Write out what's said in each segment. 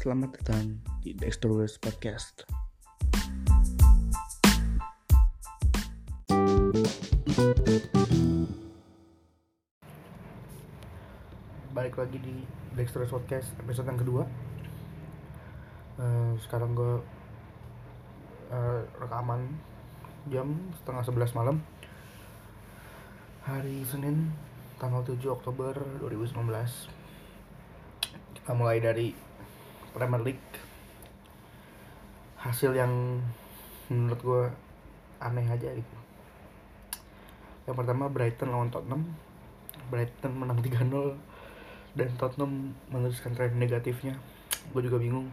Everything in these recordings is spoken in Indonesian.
Selamat datang di Dexterous Podcast. Balik lagi di Dexterous Podcast episode yang kedua. Eh, sekarang gue eh, rekaman jam setengah sebelas malam hari Senin tanggal 7 Oktober 2019 kita mulai dari Premier League. Hasil yang menurut gue aneh aja gitu. Yang pertama Brighton lawan Tottenham. Brighton menang 3-0 dan Tottenham meneruskan tren negatifnya. Gue juga bingung.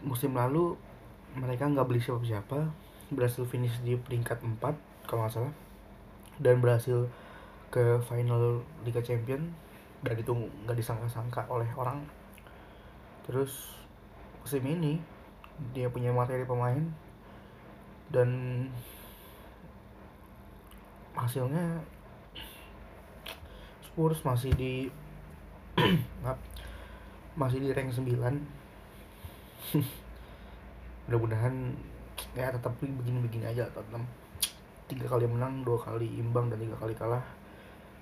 Musim lalu mereka nggak beli siapa-siapa. Berhasil finish di peringkat 4 kalau nggak salah. Dan berhasil ke final Liga Champion. Dan itu nggak disangka-sangka oleh orang terus musim ini dia punya materi pemain. Dan hasilnya Spurs masih di masih di rank 9 mudah-mudahan ya tetap begini-begini aja Tottenham. Tiga kali menang dua kali imbang dan tiga kali kalah.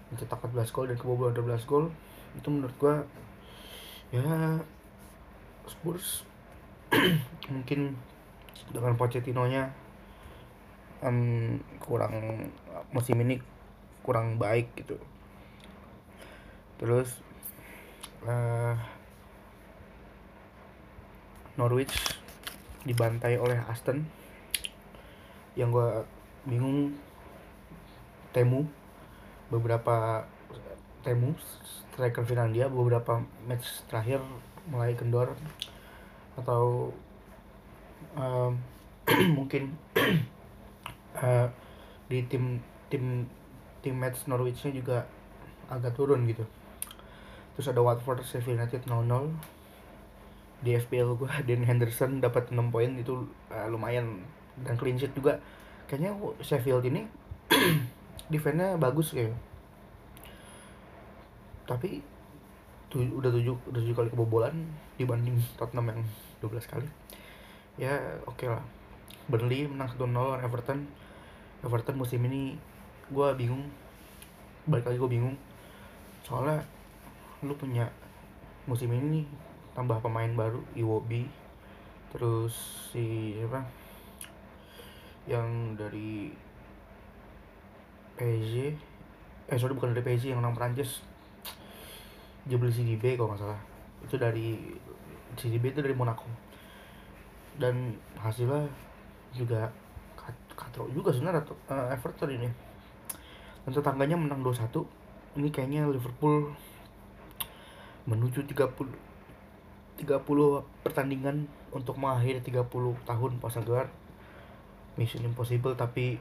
Mencetak 14 gol dan kebobolan 12 gol. Itu menurut gua ya Spurs. Mungkin dengan Pochettino nya um, kurang musim ini kurang baik gitu. Terus uh, Norwich dibantai oleh Aston. Yang gua bingung Temu beberapa Temu striker Finlandia beberapa match terakhir mulai kendor atau um, mungkin uh, di tim tim tim match Norwichnya juga agak turun gitu. Terus ada Watford Sheffield United 0-0 di FPL gue Dan Henderson dapat 6 poin itu uh, lumayan. Dan clean sheet juga. Kayaknya Sheffield ini defense-nya bagus kayak. Tapi tu, udah tujuh udah tujuh kali kebobolan dibanding Tottenham yang 12 kali. Ya oke okay lah. Burnley menang 1-0 lawan Everton. Everton musim ini gue bingung. Balik lagi gue bingung. Soalnya lu punya musim ini nih tambah pemain baru Iwobi terus si apa? Yang dari PSG eh sorry bukan dari PSG yang orang Prancis beli CDB kalau nggak salah. Itu dari CDB itu dari Monaco. Dan hasilnya juga katro juga sebenarnya uh, Everton ini. Dan tetangganya menang 2-1 ini kayaknya Liverpool menuju 30 30 pertandingan untuk mengakhiri 30 tahun pasang gelar Mission Impossible tapi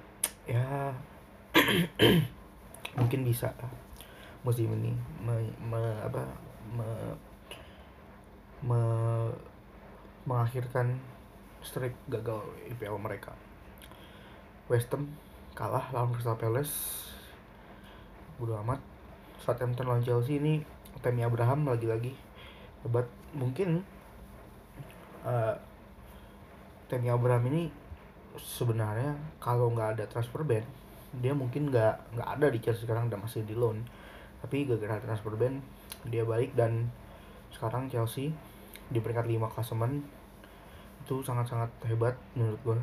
ya mungkin bisa musim ini me, me, apa me, me, mengakhirkan streak gagal IPL mereka. West Ham kalah lawan Crystal Palace. Bodo amat. Southampton lawan Chelsea ini Tammy Abraham lagi-lagi hebat. Mungkin uh, Tammy Abraham ini sebenarnya kalau nggak ada transfer ban dia mungkin nggak nggak ada di Chelsea sekarang udah masih di loan tapi gara-gara transfer ban dia balik dan sekarang Chelsea di peringkat 5 klasemen. Itu sangat-sangat hebat menurut gue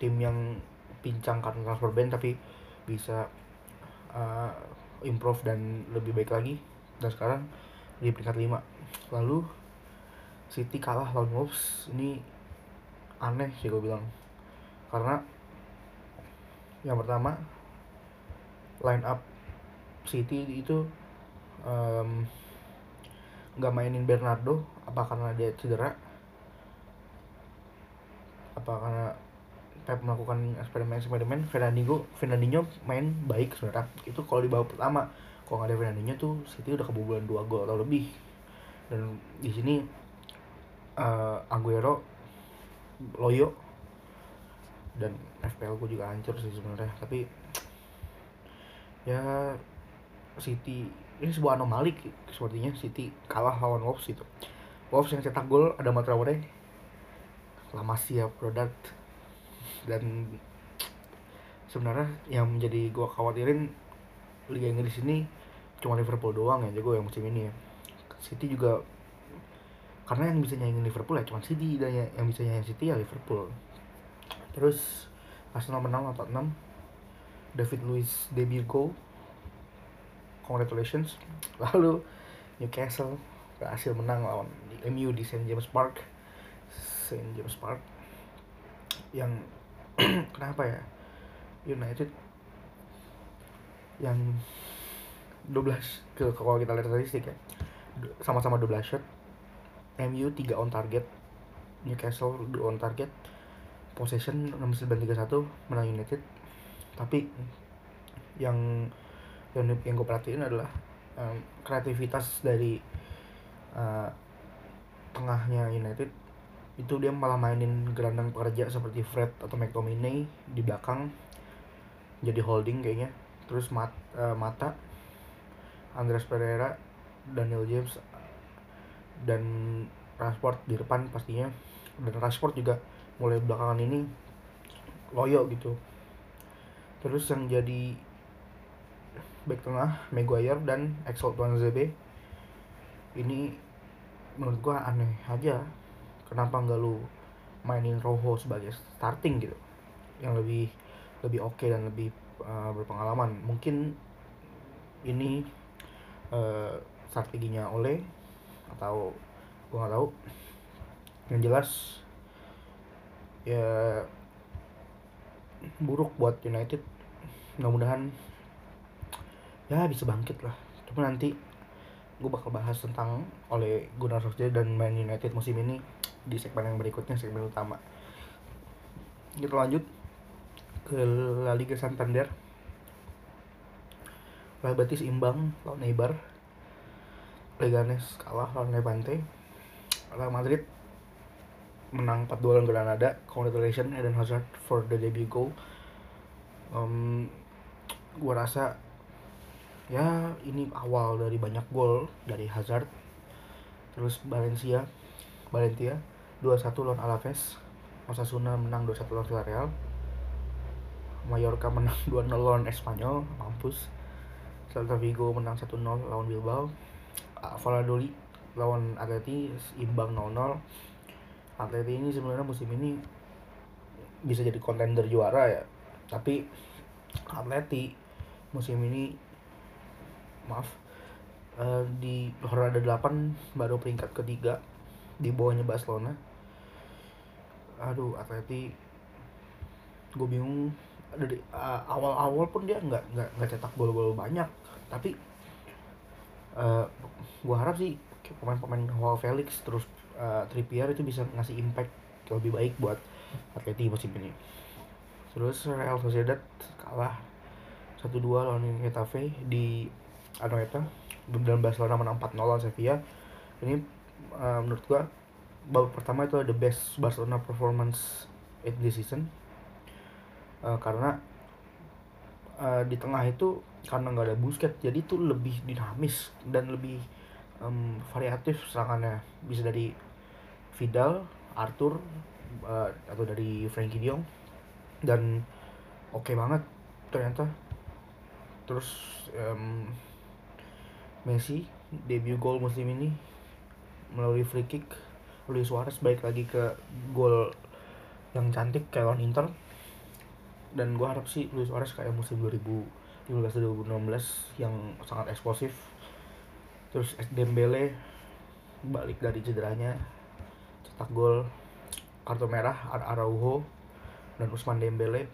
tim yang pincang karena transfer ban tapi bisa uh, improve dan lebih baik lagi dan sekarang di peringkat 5 lalu City kalah lawan Wolves ini aneh sih gue bilang. Karena yang pertama line up City itu nggak um, mainin Bernardo apa karena dia cedera? Apa karena Pep melakukan eksperimen-eksperimen Fernandinho Fernandinho main baik sebenarnya. Itu kalau di babak pertama kalau nggak ada Fernandinho tuh City udah kebobolan dua gol atau lebih. Dan di sini uh, Aguero Loyo dan FPL gue juga hancur sih sebenarnya. Tapi ya City ini sebuah anomali sepertinya City kalah lawan Wolves itu Wolves yang cetak gol ada Traore La Masia produk dan sebenarnya yang menjadi gue khawatirin Liga Inggris ini cuma Liverpool doang ya jago yang musim ini ya. City juga karena yang bisa nyanyiin Liverpool ya cuma City dan ya, yang bisa nyanyiin City ya Liverpool. Terus Arsenal menang 4-6 David Luiz debut goal congratulations. Lalu Newcastle berhasil menang lawan MU di St James Park. St James Park yang kenapa ya? United yang 12 ke kalau kita lihat statistik ya sama-sama 12 shot. MU 3 on target Newcastle 2 on target possession 6931 menang United. Tapi yang yang, yang gue perhatiin adalah um, kreativitas dari uh, tengahnya United itu dia malah mainin gelandang pekerja seperti Fred atau McTominay di belakang jadi holding kayaknya. Terus mat, uh, mata Andres Pereira Daniel James dan Rashford di depan pastinya. Dan Rashford juga mulai belakangan ini loyo gitu. Terus yang jadi back tengah Maguire dan Axel Tuanzebe ini menurut gua aneh aja kenapa nggak lu mainin Rojo sebagai starting gitu? Yang lebih lebih oke okay dan lebih uh, berpengalaman. Mungkin ini uh, strateginya oleh atau gua nggak tahu. Yang jelas ya buruk buat United. Mudah-mudahan ya bisa bangkit lah. Cuma nanti gue bakal bahas tentang oleh Gunnar Solskjaer dan Man United musim ini di segmen yang berikutnya segmen utama. Kita lanjut ke La Liga Santander. Real Betis imbang lawan Eibar. Leganes kalah lawan Levante. Real Madrid menang 4-2 lawan Granada. Congratulations Eden Hazard for the debut goal. Um, gua rasa ya ini awal dari banyak gol dari Hazard. Terus Valencia Valencia 2-1 lawan Alaves. Osasuna menang 2-1 lawan Villarreal. Mallorca menang 2-0 lawan Espanyol mampus. Celta Vigo menang 1-0 lawan Bilbao. Valladolid lawan Atleti imbang 0-0 Atleti ini sebenarnya musim ini bisa jadi kontender juara ya. Tapi Atleti musim ini maaf. Uh, di roda 8 baru peringkat ketiga di bawahnya Barcelona. Aduh Atleti gue bingung. Dari uh, awal-awal pun dia nggak nggak nggak cetak gol-gol banyak. Tapi uh, gue harap sih pemain-pemain Joao Felix terus uh, Trippier itu bisa ngasih impact lebih baik buat Atleti musim ini. Terus Real Sociedad kalah 1-2 lawan Getafe di Anoeta dan Barcelona menang 4-0 lawan Sevilla. Ini uh, menurut gua babak pertama itu ada best Barcelona performance in this season. Uh, karena uh, di tengah itu karena nggak ada Busquets jadi itu lebih dinamis dan lebih um, variatif serangannya. Bisa dari Vidal, Arthur uh, atau dari Frankie Dion dan oke okay banget ternyata. Terus um, Messi debut gol musim ini melalui free kick Luis Suarez baik lagi ke gol yang cantik kayak lawan Inter. Dan gue harap sih Luis Suarez kayak musim 2015-2016 yang sangat eksplosif. Terus Dembele balik dari cederanya cetak gol kartu merah Ar Araujo dan Usman Dembele.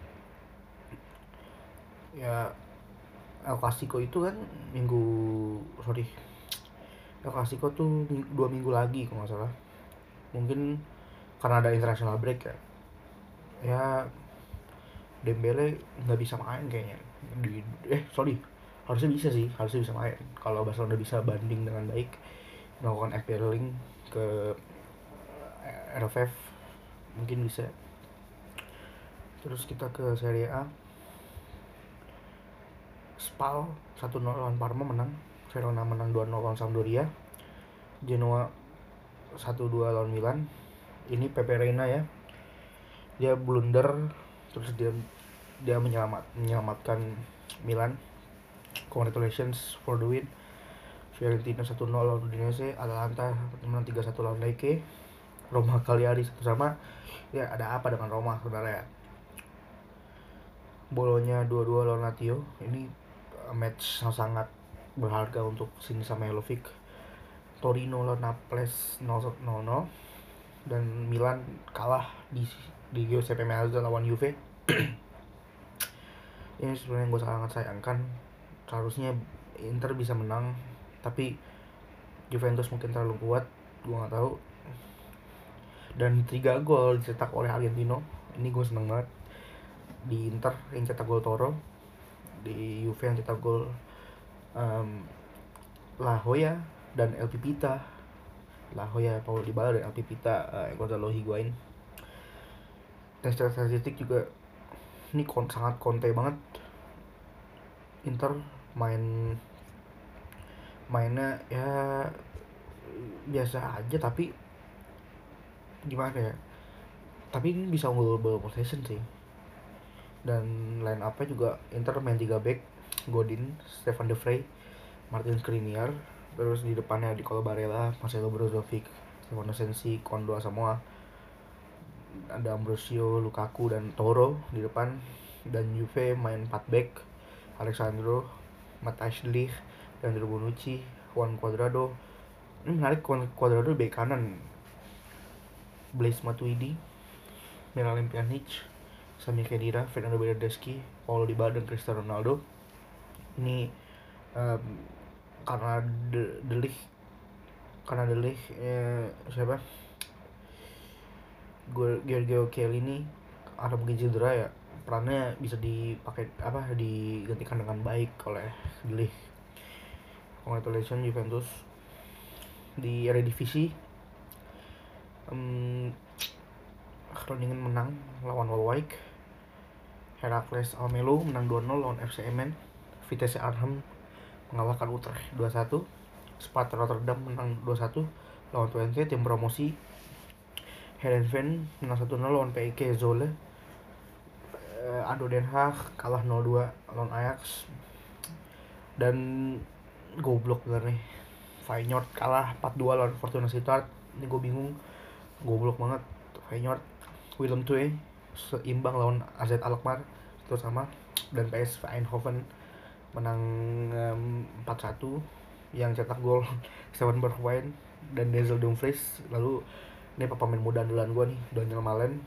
Ya El Clasico itu kan minggu sorry El Clasico tuh dua minggu lagi kalau nggak salah. Mungkin karena ada international break ya. Ya Dembele nggak bisa main kayaknya. Di eh sorry harusnya bisa sih harusnya bisa main. Kalau Barcelona bisa banding dengan baik melakukan FPL link ke RFF mungkin bisa. Terus kita ke Serie A Spal 1-0 lawan Parma menang. Verona menang 2-0 lawan Sampdoria. Genoa 1-2 lawan Milan. Ini Pepe Reina ya. Dia blunder terus dia dia menyelamat menyelamatkan Milan. Congratulations for the win. Fiorentina 1-0 lawan Udinese. Atalanta menang 3-1 lawan Lecce. Roma Cagliari satu sama. Ya ada apa dengan Roma sebenarnya? Bolonya 2-2 lawan Lazio. Ini match yang sangat berharga untuk sini sama Jovic Torino lawan Naples 0-0 dan Milan kalah di di Giuseppe Meazza lawan Juve. Ini sebenarnya gue sangat sayangkan. Seharusnya Inter bisa menang tapi Juventus mungkin terlalu kuat gue nggak tahu. Dan tiga gol dicetak oleh Argentino. Ini gue seneng banget. Di Inter yang cetak gol Toro di Juve yang cetak gol um, La Hoya dan El Pipita. La Hoya Paulo Dybala dan El Pipita uh, Gonzalo Higuain. Dan secara statistik juga ini kon sangat konte banget. Inter main mainnya ya biasa aja tapi gimana ya tapi ini bisa unggul ball possession sih dan line up juga Inter main 3 back Godin, Stefan De Vrij, Martin Skriniar terus di depannya di Barella, Marcelo Brozovic, Stefano Sensi, Kondo semua ada Ambrosio, Lukaku dan Toro di depan. Dan Juve main 4 back Alexandro, de Ligt, Andrew Bonucci, Juan Cuadrado. Ini menarik Juan Cuadrado di kanan. Blaise Matuidi, Miralem Pjanic, Sami Khedira, Fernando Bernardeschi, Paulo Dybala dan Cristiano Ronaldo. Ini um, karena de Delik karena Delik eh, siapa? Gue Giorgio ini ada mungkin cedera ya perannya bisa dipakai apa digantikan dengan baik oleh Delik. Congratulations Juventus. Di Eredivisie um, Groningen menang lawan Waalwijk Heracles Almelo menang 2-0 lawan FC Emmen Vitesse Arnhem mengalahkan Utrecht 2-1 Sparta Rotterdam menang 2-1 lawan Twente tim promosi. Herenveen menang 1-0 lawan PIK Zole uh, Ado Den Haag kalah 0-2 lawan Ajax. Dan goblok bener nih. Feyenoord kalah 4-2 lawan Fortuna Sittard. Ini gue bingung. Goblok banget Feyenoord Willem Tue seimbang lawan AZ Alkmaar itu sama dan PSV Eindhoven menang um, 4-1 yang cetak gol Steven Bergwijn dan Denzel Dumfries. Lalu ini pemain muda andalan gue nih Daniel Malen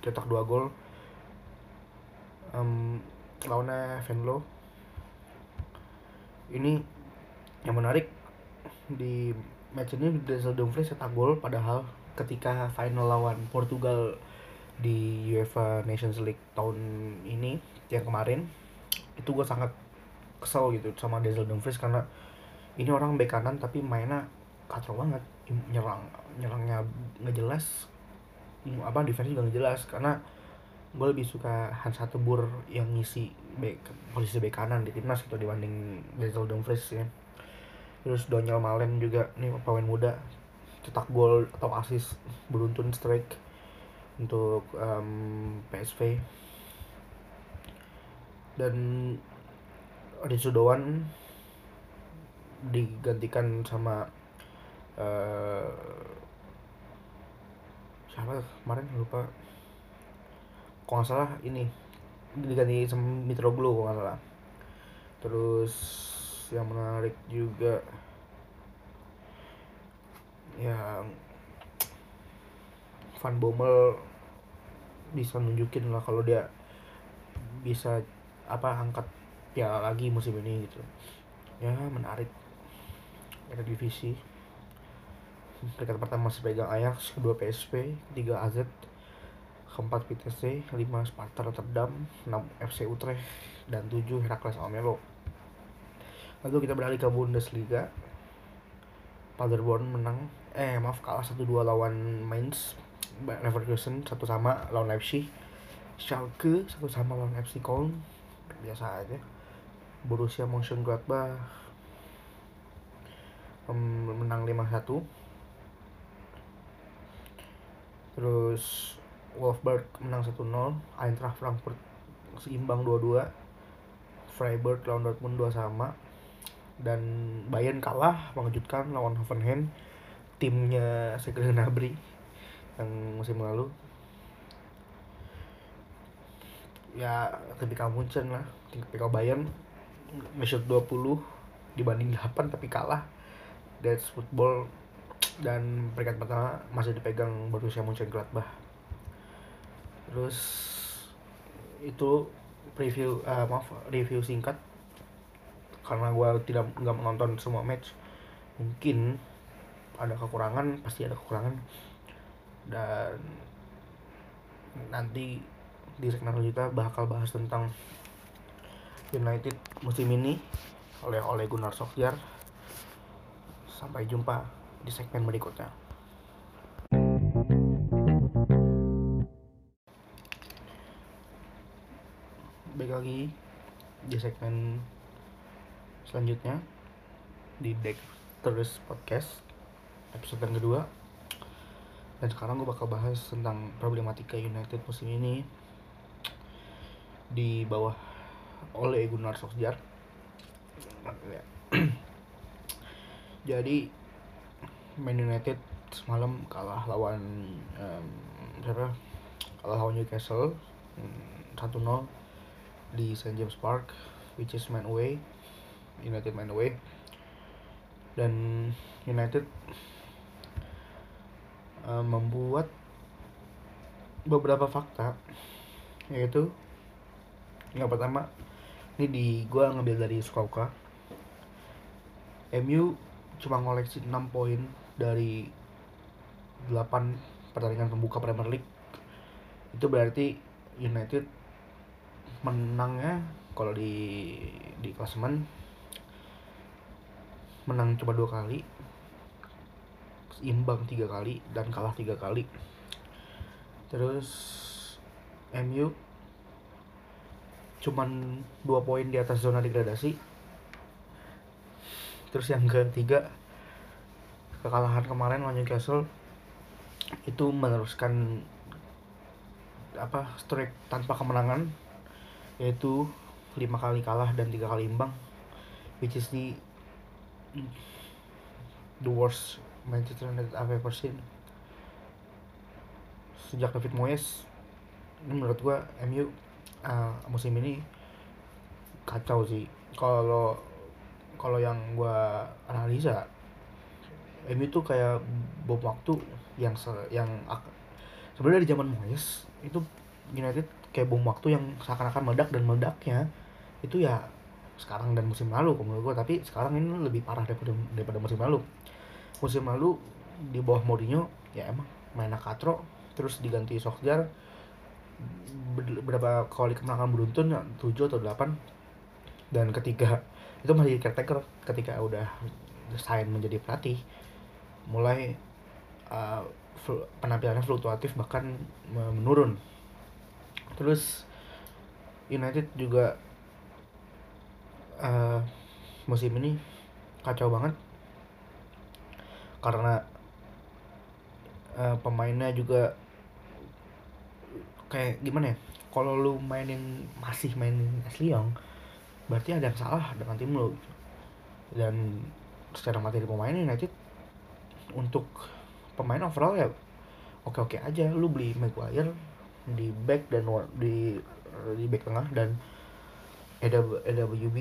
cetak dua gol. Um, lawannya Venlo. Ini yang menarik di match ini Denzel Dumfries cetak gol padahal ketika final lawan Portugal di UEFA Nations League tahun ini yang kemarin itu gue sangat kesel gitu sama Denzel Dumfries karena ini orang bek kanan tapi mainnya kacau banget. Nyerang nyerangnya nggak jelas apa defense juga nggak jelas karena gue lebih suka Hans Hatebur yang ngisi back, posisi bek kanan di timnas gitu dibanding Denzel Dumfries ya. Terus Daniel Malen juga nih pemain muda cetak gol atau asis beruntun strike untuk um, PSV dan Rizzo Doan digantikan sama uh, siapa kemarin lupa. Kalau nggak salah ini diganti sama Mitroglou kalau nggak salah. Terus yang menarik juga yang Van Bommel bisa nunjukin lah kalau dia bisa apa angkat piala lagi musim ini gitu ya menarik ada divisi peringkat pertama masih pegang Ajax kedua PSV ketiga AZ keempat PTC, 5 Sparta Rotterdam, 6 FC Utrecht, dan 7 Heracles Almelo. Lalu kita beralih ke Bundesliga. Paderborn menang, eh maaf kalah 1-2 lawan Mainz. Leverkusen satu sama lawan Leipzig. Schalke satu sama lawan FC Köln. Biasa aja. Borussia Mönchengladbach menang 5-1 terus Wolfsburg menang 1-0 Eintracht Frankfurt seimbang 2-2 Freiburg lawan Dortmund 2 sama dan Bayern kalah mengejutkan lawan Hoffenheim timnya Sergei Gnabry yang musim lalu. Ya tipikal Munchen lah. Tipikal Bayern nge 20 dibanding 8 tapi kalah. That's football. Dan peringkat pertama masih dipegang Borussia Mönchengladbach. Terus itu preview uh, maaf review singkat. Karena gue tidak nggak menonton semua match. Mungkin ada kekurangan pasti ada kekurangan. Dan nanti di segmen selanjutnya bakal bahas tentang United musim ini oleh oleh Gunnar Solskjaer. Sampai jumpa di segmen berikutnya. Baik lagi di segmen selanjutnya di Deck Terus Podcast episode yang kedua. Dan sekarang gue bakal bahas tentang problematika United musim ini. Di bawah oleh Gunnar Solskjaer. Jadi Man United semalam kalah lawan um, siapa? Kalah lawan Newcastle satu um, 0 di St James Park which is man away United man away dan United um, membuat beberapa fakta yaitu yang pertama ini di gua ngambil dari Skauka MU cuma ngoleksi 6 poin dari 8 pertandingan pembuka Premier League. Itu berarti United menangnya kalau di di klasemen menang cuma dua kali imbang tiga kali dan kalah tiga kali. Terus MU cuman dua poin di atas zona degradasi. Terus yang ketiga kekalahan kemarin lawan Newcastle itu meneruskan apa streak tanpa kemenangan yaitu lima kali kalah dan tiga kali imbang which is the the worst Manchester United I've ever seen sejak David Moyes ini menurut gua MU uh, musim ini kacau sih. Kalau kalau yang gua analisa MU tuh kayak bom waktu yang se yang sebenarnya di zaman Moyes itu United kayak bom waktu yang seakan-akan meledak dan meledaknya itu ya sekarang dan musim lalu menurut gue tapi sekarang ini lebih parah daripada daripada musim lalu musim lalu di bawah Mourinho ya emang mainnya katro terus diganti Solskjaer. Berapa kali kemenangan beruntun ya, 7 atau 8 dan ketika itu masih caretaker ketika udah sign menjadi pelatih. Mulai uh, penampilannya fluktuatif bahkan menurun. Terus United juga uh, musim ini kacau banget karena uh, pemainnya juga kayak gimana ya kalau lu mainin masih mainin Ashley Young berarti ada yang salah dengan tim lu dan secara materi pemain United untuk pemain overall ya oke oke aja. Lu beli Maguire di back dan di di back tengah dan AWB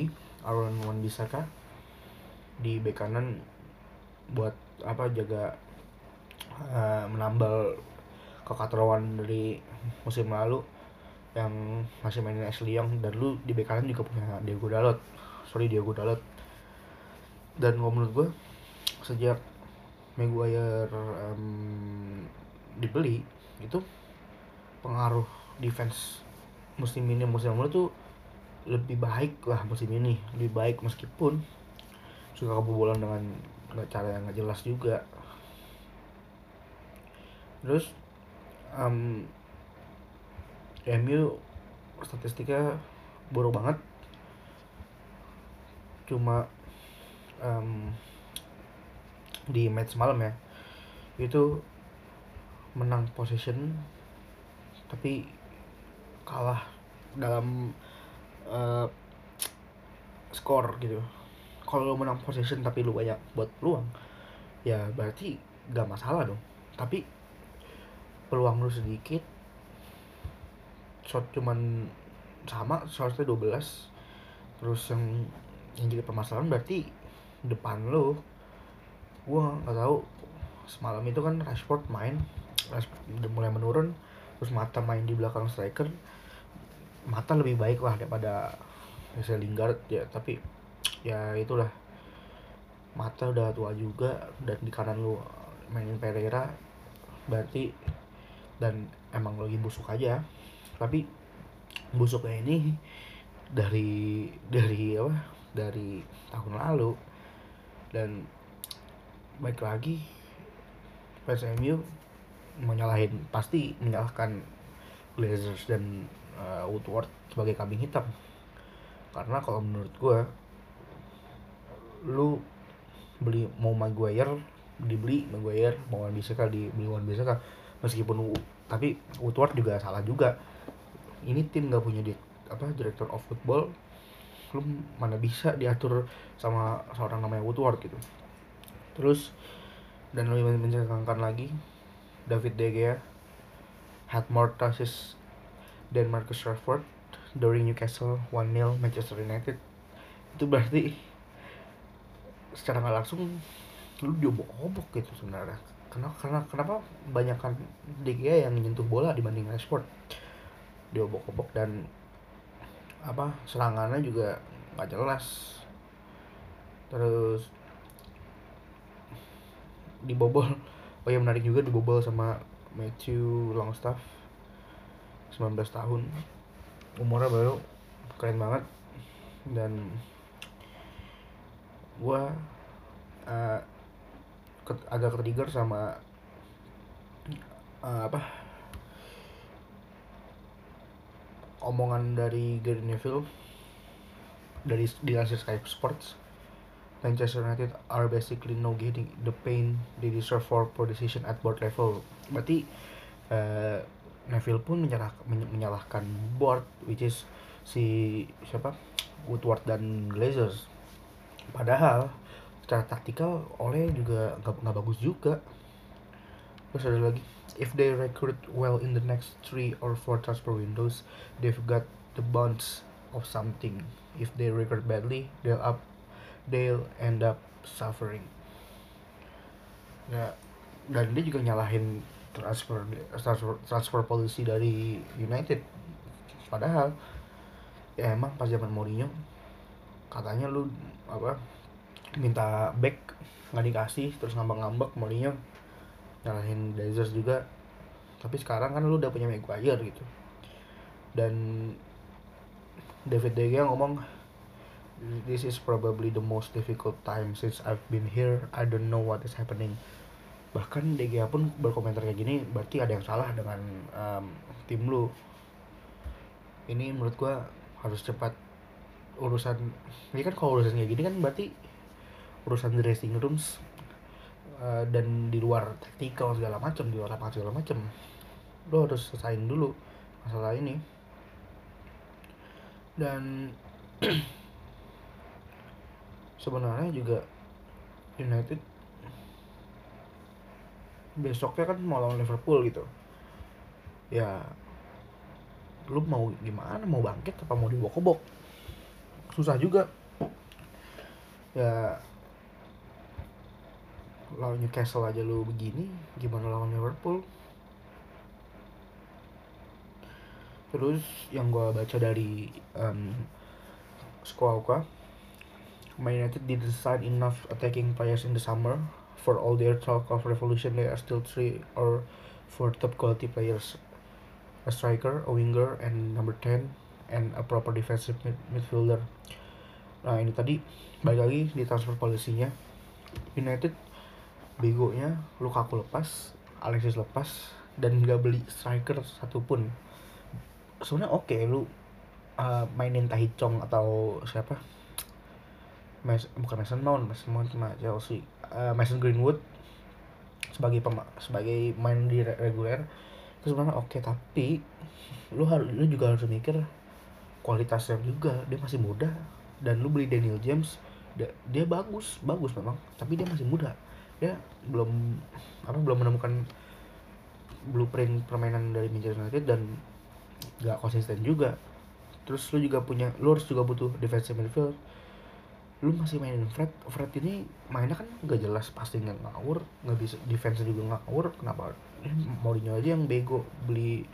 Aaron Wan Bisaka di back kanan buat apa jaga uh, menambal kekatrowan dari musim lalu yang masih mainin Ashley Young dan lu di back kanan juga punya Diego Dalot. Sorry Diego Dalot. Dan menurut gue sejak Maguire um, dibeli itu pengaruh defense musim ini musim lalu tuh lebih baik lah musim ini. Lebih baik meskipun suka kebobolan dengan cara yang gak jelas juga. Terus um, MU statistiknya buruk banget. Cuma um, di match malam ya itu menang possession tapi kalah dalam uh, skor gitu kalau lu menang possession tapi lu banyak buat peluang ya berarti gak masalah dong. Tapi peluang lu sedikit shot cuman sama shotnya 12 terus yang yang jadi permasalahan berarti depan lu gua nggak tahu semalam itu kan Rashford main Rashford udah mulai menurun terus mata main di belakang striker mata lebih baik lah daripada misalnya Lingard ya tapi ya itulah. Mata udah tua juga dan di kanan lu mainin Pereira berarti dan emang lagi busuk aja. Tapi busuknya ini dari dari apa? Dari tahun lalu. Dan baik lagi PSMU menyalahin pasti menyalahkan Glazers dan uh, Woodward sebagai kambing hitam. Karena kalau menurut gue lu beli mau Maguire dibeli Maguire mau Wan Bissaka dibeli Wan Bissaka. Meskipun tapi Woodward juga salah juga. Ini tim gak punya di apa director of football. Lu mana bisa diatur sama seorang namanya Woodward gitu. Terus dan lebih mencengangkan lagi David De Gea had more touches than Marcus Rashford during Newcastle 1-0 Manchester United. Itu berarti secara nggak langsung lu diobok-obok gitu sebenarnya. Kenapa karena kenapa banyak kan De Gea yang menyentuh bola dibanding Rashford? Diobok-obok dan apa serangannya juga nggak jelas. Terus dibobol oh ya menarik juga dibobol sama Matthew Longstaff 19 tahun. Umurnya baru keren banget dan gua uh, agak ketrigger sama uh, apa omongan dari Gary Neville dari dilansir Sky Sports Manchester United are basically no getting the pain they deserve for poor decision at board level. Berarti uh, Neville pun menyalah, menyalahkan board which is si siapa Woodward dan Glazers. Padahal secara taktikal oleh juga nggak bagus juga. Terus ada lagi if they recruit well in the next three or four transfer windows, they've got the bonds of something. If they recruit badly, they'll up they'll end up suffering ya dan dia juga nyalahin transfer transfer transfer policy dari United padahal ya emang pas zaman Mourinho katanya lu apa minta back nggak dikasih terus ngambek-ngambek Mourinho nyalahin Dazers juga tapi sekarang kan lu udah punya Maguire gitu dan David De Gea ngomong this is probably the most difficult time since I've been here. I don't know what is happening. Bahkan DGA pun berkomentar kayak gini, berarti ada yang salah dengan um, tim lu. Ini menurut gua harus cepat urusan. Ini kan kalau urusan kayak gini kan berarti urusan dressing rooms uh, dan di luar taktikal segala macam, di luar lapangan segala macam. Lo harus selesaiin dulu masalah ini. Dan sebenarnya juga United besoknya kan mau lawan Liverpool gitu ya lu mau gimana mau bangkit apa mau dibok-bok susah juga ya lawan Newcastle aja lu begini gimana lawan Liverpool terus yang gue baca dari um, Squawka Man United didn't sign enough attacking players in the summer. For all their talk of revolution, there are still three or four top quality players. A striker, a winger, and number 10, and a proper defensive mid midfielder. Nah ini tadi balik lagi di transfer polisinya. United begonya Lukaku lepas, Alexis lepas, dan nggak beli striker satupun. Sebenarnya oke okay, lu uh, mainin Tahicong atau siapa Mas, bukan Mason Mount Mason Mount cuma Chelsea uh, Mason Greenwood sebagai pema sebagai main di reguler itu sebenarnya oke tapi lu harus lu juga harus mikir kualitasnya juga dia masih muda. Dan lu beli Daniel James dia, dia bagus bagus memang tapi dia masih muda. Dia belum apa belum menemukan blueprint permainan dari Manchester United dan gak konsisten juga. Terus lu juga punya lu harus juga butuh defensive midfield. Lu masih mainin Fred Fred ini mainnya kan gak jelas pasti nggak ngawur nggak bisa defense juga ngawur. Kenapa? Eh, Mourinho aja yang bego beli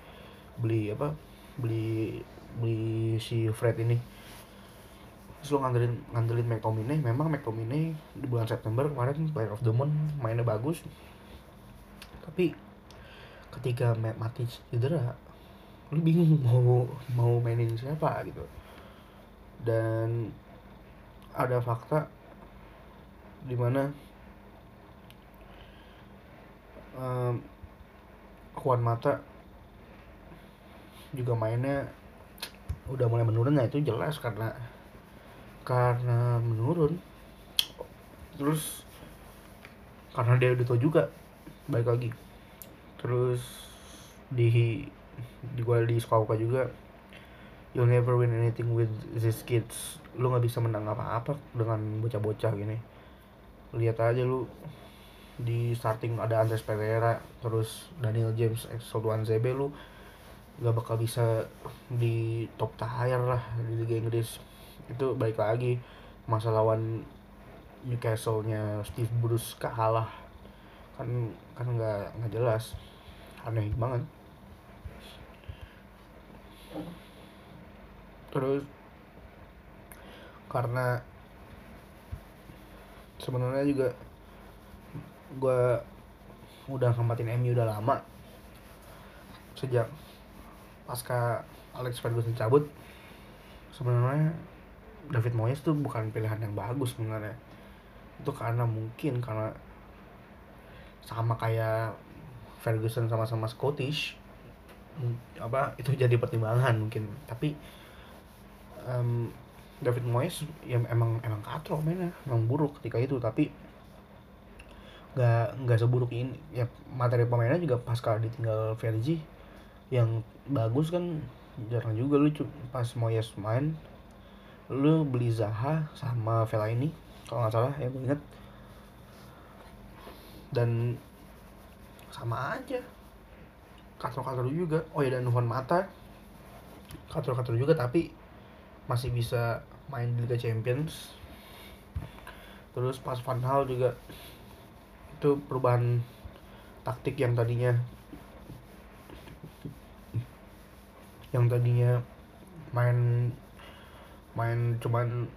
beli apa beli beli si Fred ini. Terus lu ngandelin ngandelin McTominay. Memang McTominay di bulan September kemarin player of the month mainnya bagus. Tapi ketika Matt Matic cedera lu bingung mau mau mainin siapa gitu. Dan ada fakta di mana um, Juan Mata juga mainnya udah mulai menurun nah itu jelas karena karena menurun. Terus karena dia udah tau juga baik lagi. Terus di di gua di sekolah juga you'll never win anything with these kids. Lu nggak bisa menang apa-apa dengan bocah-bocah gini. Lihat aja lu di starting ada Andres Pereira terus Daniel James Exoduan ZB lu gak bakal bisa di top tier lah di Liga Inggris. Itu baik lagi masa lawan Newcastle-nya Steve Bruce kalah. Kan kan nggak nggak jelas. Aneh banget. Terus karena sebenarnya juga gue udah ngamatin MU udah lama. Sejak pasca Alex Ferguson cabut sebenarnya David Moyes tuh bukan pilihan yang bagus sebenarnya. Itu karena mungkin karena sama kayak Ferguson sama-sama Scottish apa itu jadi pertimbangan mungkin. Tapi um, David Moyes ya emang emang katro mainnya emang buruk ketika itu. Tapi nggak nggak seburuk ini. Ya materi pemainnya juga pas kalau ditinggal Vergi yang bagus kan jarang juga lu pas Moyes main lu beli Zaha sama Vela ini kalau nggak salah ya gue inget dan sama aja. Katro-katro juga. Oh ya dan Juan Mata katro-katro juga tapi masih bisa main di Liga Champions. Terus pas Van Hal juga itu perubahan taktik yang tadinya yang tadinya main main cuman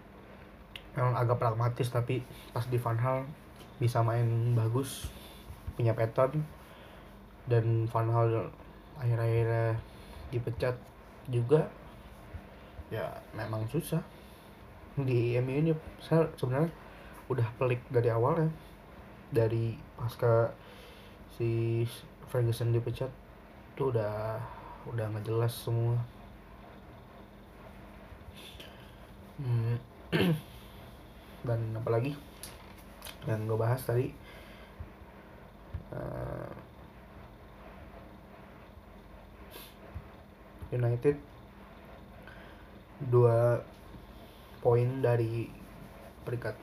yang agak pragmatis tapi pas di Van Hal bisa main bagus punya pattern dan Van Hal akhir-akhirnya dipecat juga ya memang susah. Di MU ini saya sebenarnya udah pelik dari awal ya dari pasca si Ferguson dipecat tuh udah udah nggak jelas semua. Hmm. dan apalagi yang gue bahas tadi uh, United dua poin dari peringkat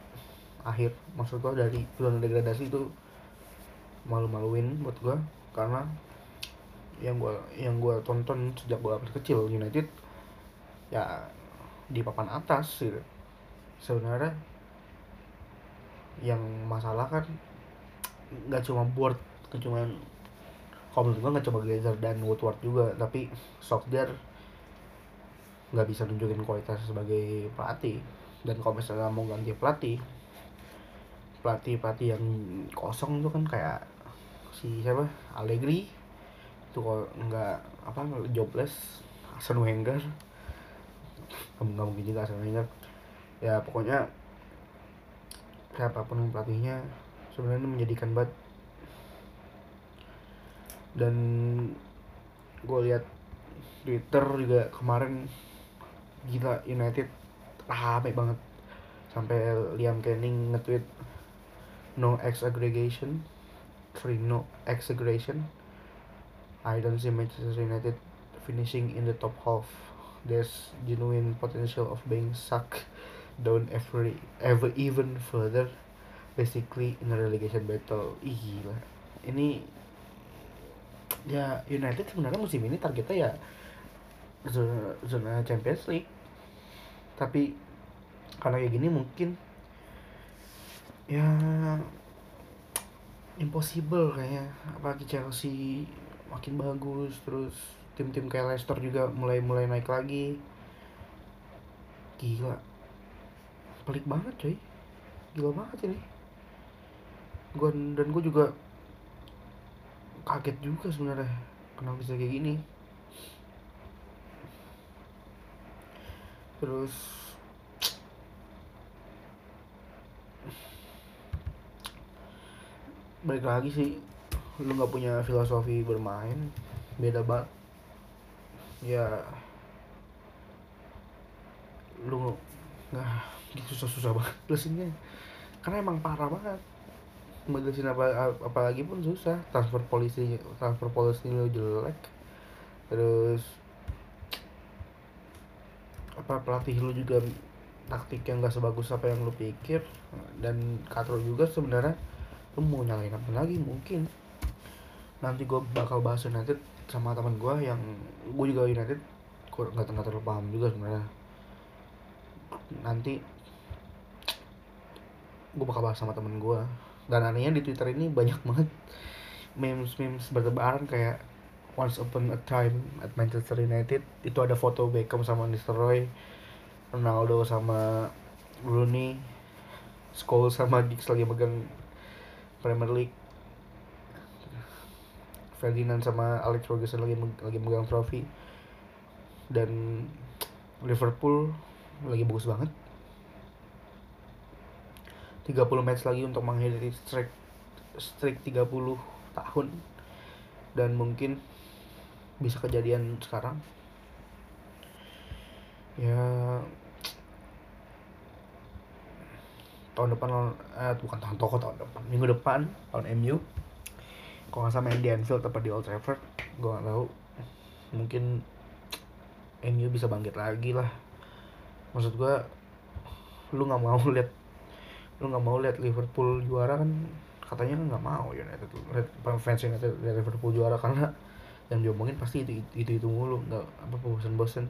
akhir. Maksud gua dari zona degradasi itu malu-maluin buat gua karena yang gua yang gua tonton sejak gua kecil United ya di papan atas gitu. Sebenarnya yang masalah kan nggak cuma board cuma kalau menurut gue nggak cuma Glazer dan Woodward juga tapi Solskjaer nggak bisa nunjukin kualitas sebagai pelatih. Dan kalau misalnya mau ganti pelatih pelatih pelatih yang kosong itu kan kayak si siapa? Allegri itu kalau nggak apa jobless Arsene Wenger nggak mungkin juga Arsene Wenger ya pokoknya siapa pun pelatihnya sebenarnya menjadikan banget. Dan gue lihat Twitter juga kemarin gila United rame banget. Sampai Liam Canning nge-tweet no X aggregation Trino exaggeration. I don't see Manchester United finishing in the top half. There's genuine potential of being sucked down every ever even further basically in a relegation battle. Ih, gila. Ini ya United sebenarnya musim ini targetnya ya zona, zona Champions League. Tapi karena kayak gini mungkin ya impossible kayaknya. Apalagi Chelsea makin bagus terus tim-tim kayak Leicester juga mulai mulai naik lagi. Gila. Pelik banget coy gila banget ini. Gue dan gue juga kaget juga sebenarnya kenapa bisa kayak gini. Terus balik lagi sih lu nggak punya filosofi bermain beda banget ya lu nggak gitu susah-susah banget jelasinnya karena emang parah banget. Ngejelasin apa apalagi pun susah. Transfer polisi transfer polisi lu jelek. Terus apa pelatih lu juga taktik yang gak sebagus apa yang lu pikir. Dan Katro juga sebenarnya lu mau nyalain apa lagi? Mungkin nanti gue bakal bahas United sama teman gue yang gue juga United nggak nggak terlalu paham juga sebenarnya. Nanti gue bakal bahas sama temen gue dan anehnya di Twitter ini banyak banget memes memes bertebaran kayak once upon a time at Manchester United itu ada foto Beckham sama Nistelrooy Ronaldo sama Rooney Scholes sama Giggs lagi megang Premier League Ferdinand sama Alex Ferguson lagi lagi megang trofi. Dan Liverpool lagi bagus banget. 30 match lagi untuk mengakhiri streak streak 30 tahun. Dan mungkin bisa kejadian sekarang. Ya tahun depan eh, bukan tahun toko tahun depan minggu depan tahun MU kalau nggak sama di Anfield atau di Old Trafford gue nggak tahu. Mungkin MU bisa bangkit lagi lah. Maksud gue lu nggak mau lihat lu nggak mau lihat Liverpool juara kan katanya kan nggak mau United fans United lihat Liverpool juara karena yang diomongin pasti itu itu itu mulu nggak apa bosan-bosan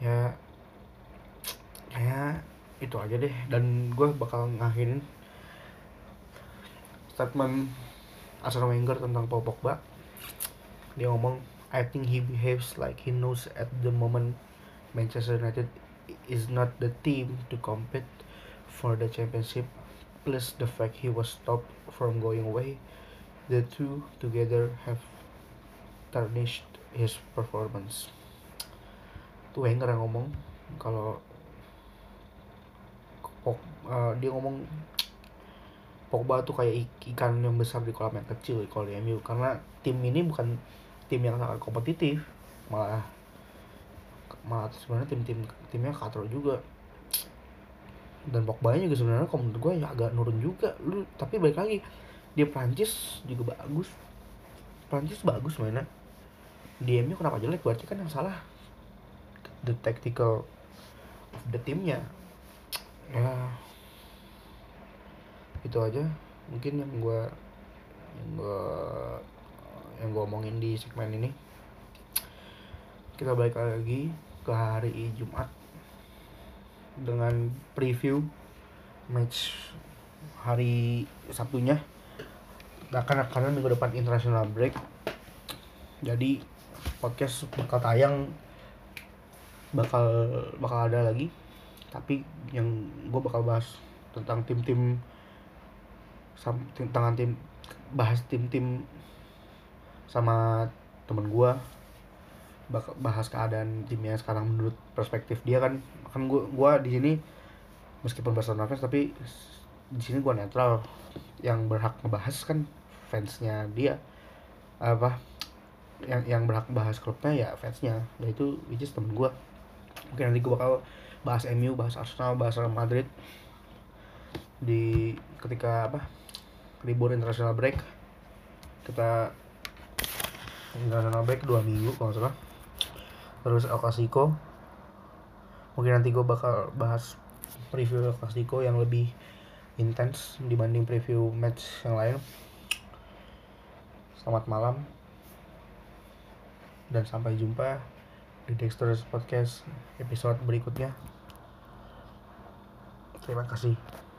ya ya itu aja deh. Dan gue bakal ngakhirin statement Arsene Wenger tentang Paul Pogba. Dia ngomong I think he behaves like he knows at the moment Manchester United is not the team to compete for the championship plus the fact he was stopped from going away. The two together have tarnished his performance. Tuh Wenger yang ngomong kalau uh, dia ngomong Pogba tuh kayak ikan yang besar di kolam yang kecil kalau di MU karena tim ini bukan tim yang sangat kompetitif. Malah malah sebenarnya tim-tim timnya katro juga. Dan Pogba juga sebenarnya kalau menurut gue ya agak nurun juga. Lu tapi balik lagi dia Prancis juga bagus. Prancis bagus mainnya. Di MU kenapa jelek? Berarti kan yang salah. The tactical of the timnya ya itu aja mungkin yang gue yang gue yang gue omongin di segmen ini. Kita balik lagi ke hari Jumat dengan preview match hari Sabtunya. Nah, karena karena minggu depan international break. Jadi podcast bakal tayang bakal bakal ada lagi. Tapi yang gue bakal bahas tentang tim-tim tentang tim bahas tim-tim sama temen gue bahas keadaan timnya sekarang menurut perspektif dia kan kan gue gua di sini meskipun Barcelona fans tapi di sini gue netral. Yang berhak ngebahas kan fansnya dia apa yang yang berhak bahas klubnya ya fansnya dan itu which is temen gue mungkin nanti gue bakal bahas MU bahas Arsenal bahas Real Madrid di ketika apa libur international break. Kita international break dua minggu kalau salah. Terus El Clasico. Mungkin nanti gue bakal bahas preview El Clasico yang lebih intens dibanding preview match yang lain. Selamat malam. Dan sampai jumpa di Dexter's Podcast episode berikutnya. Terima kasih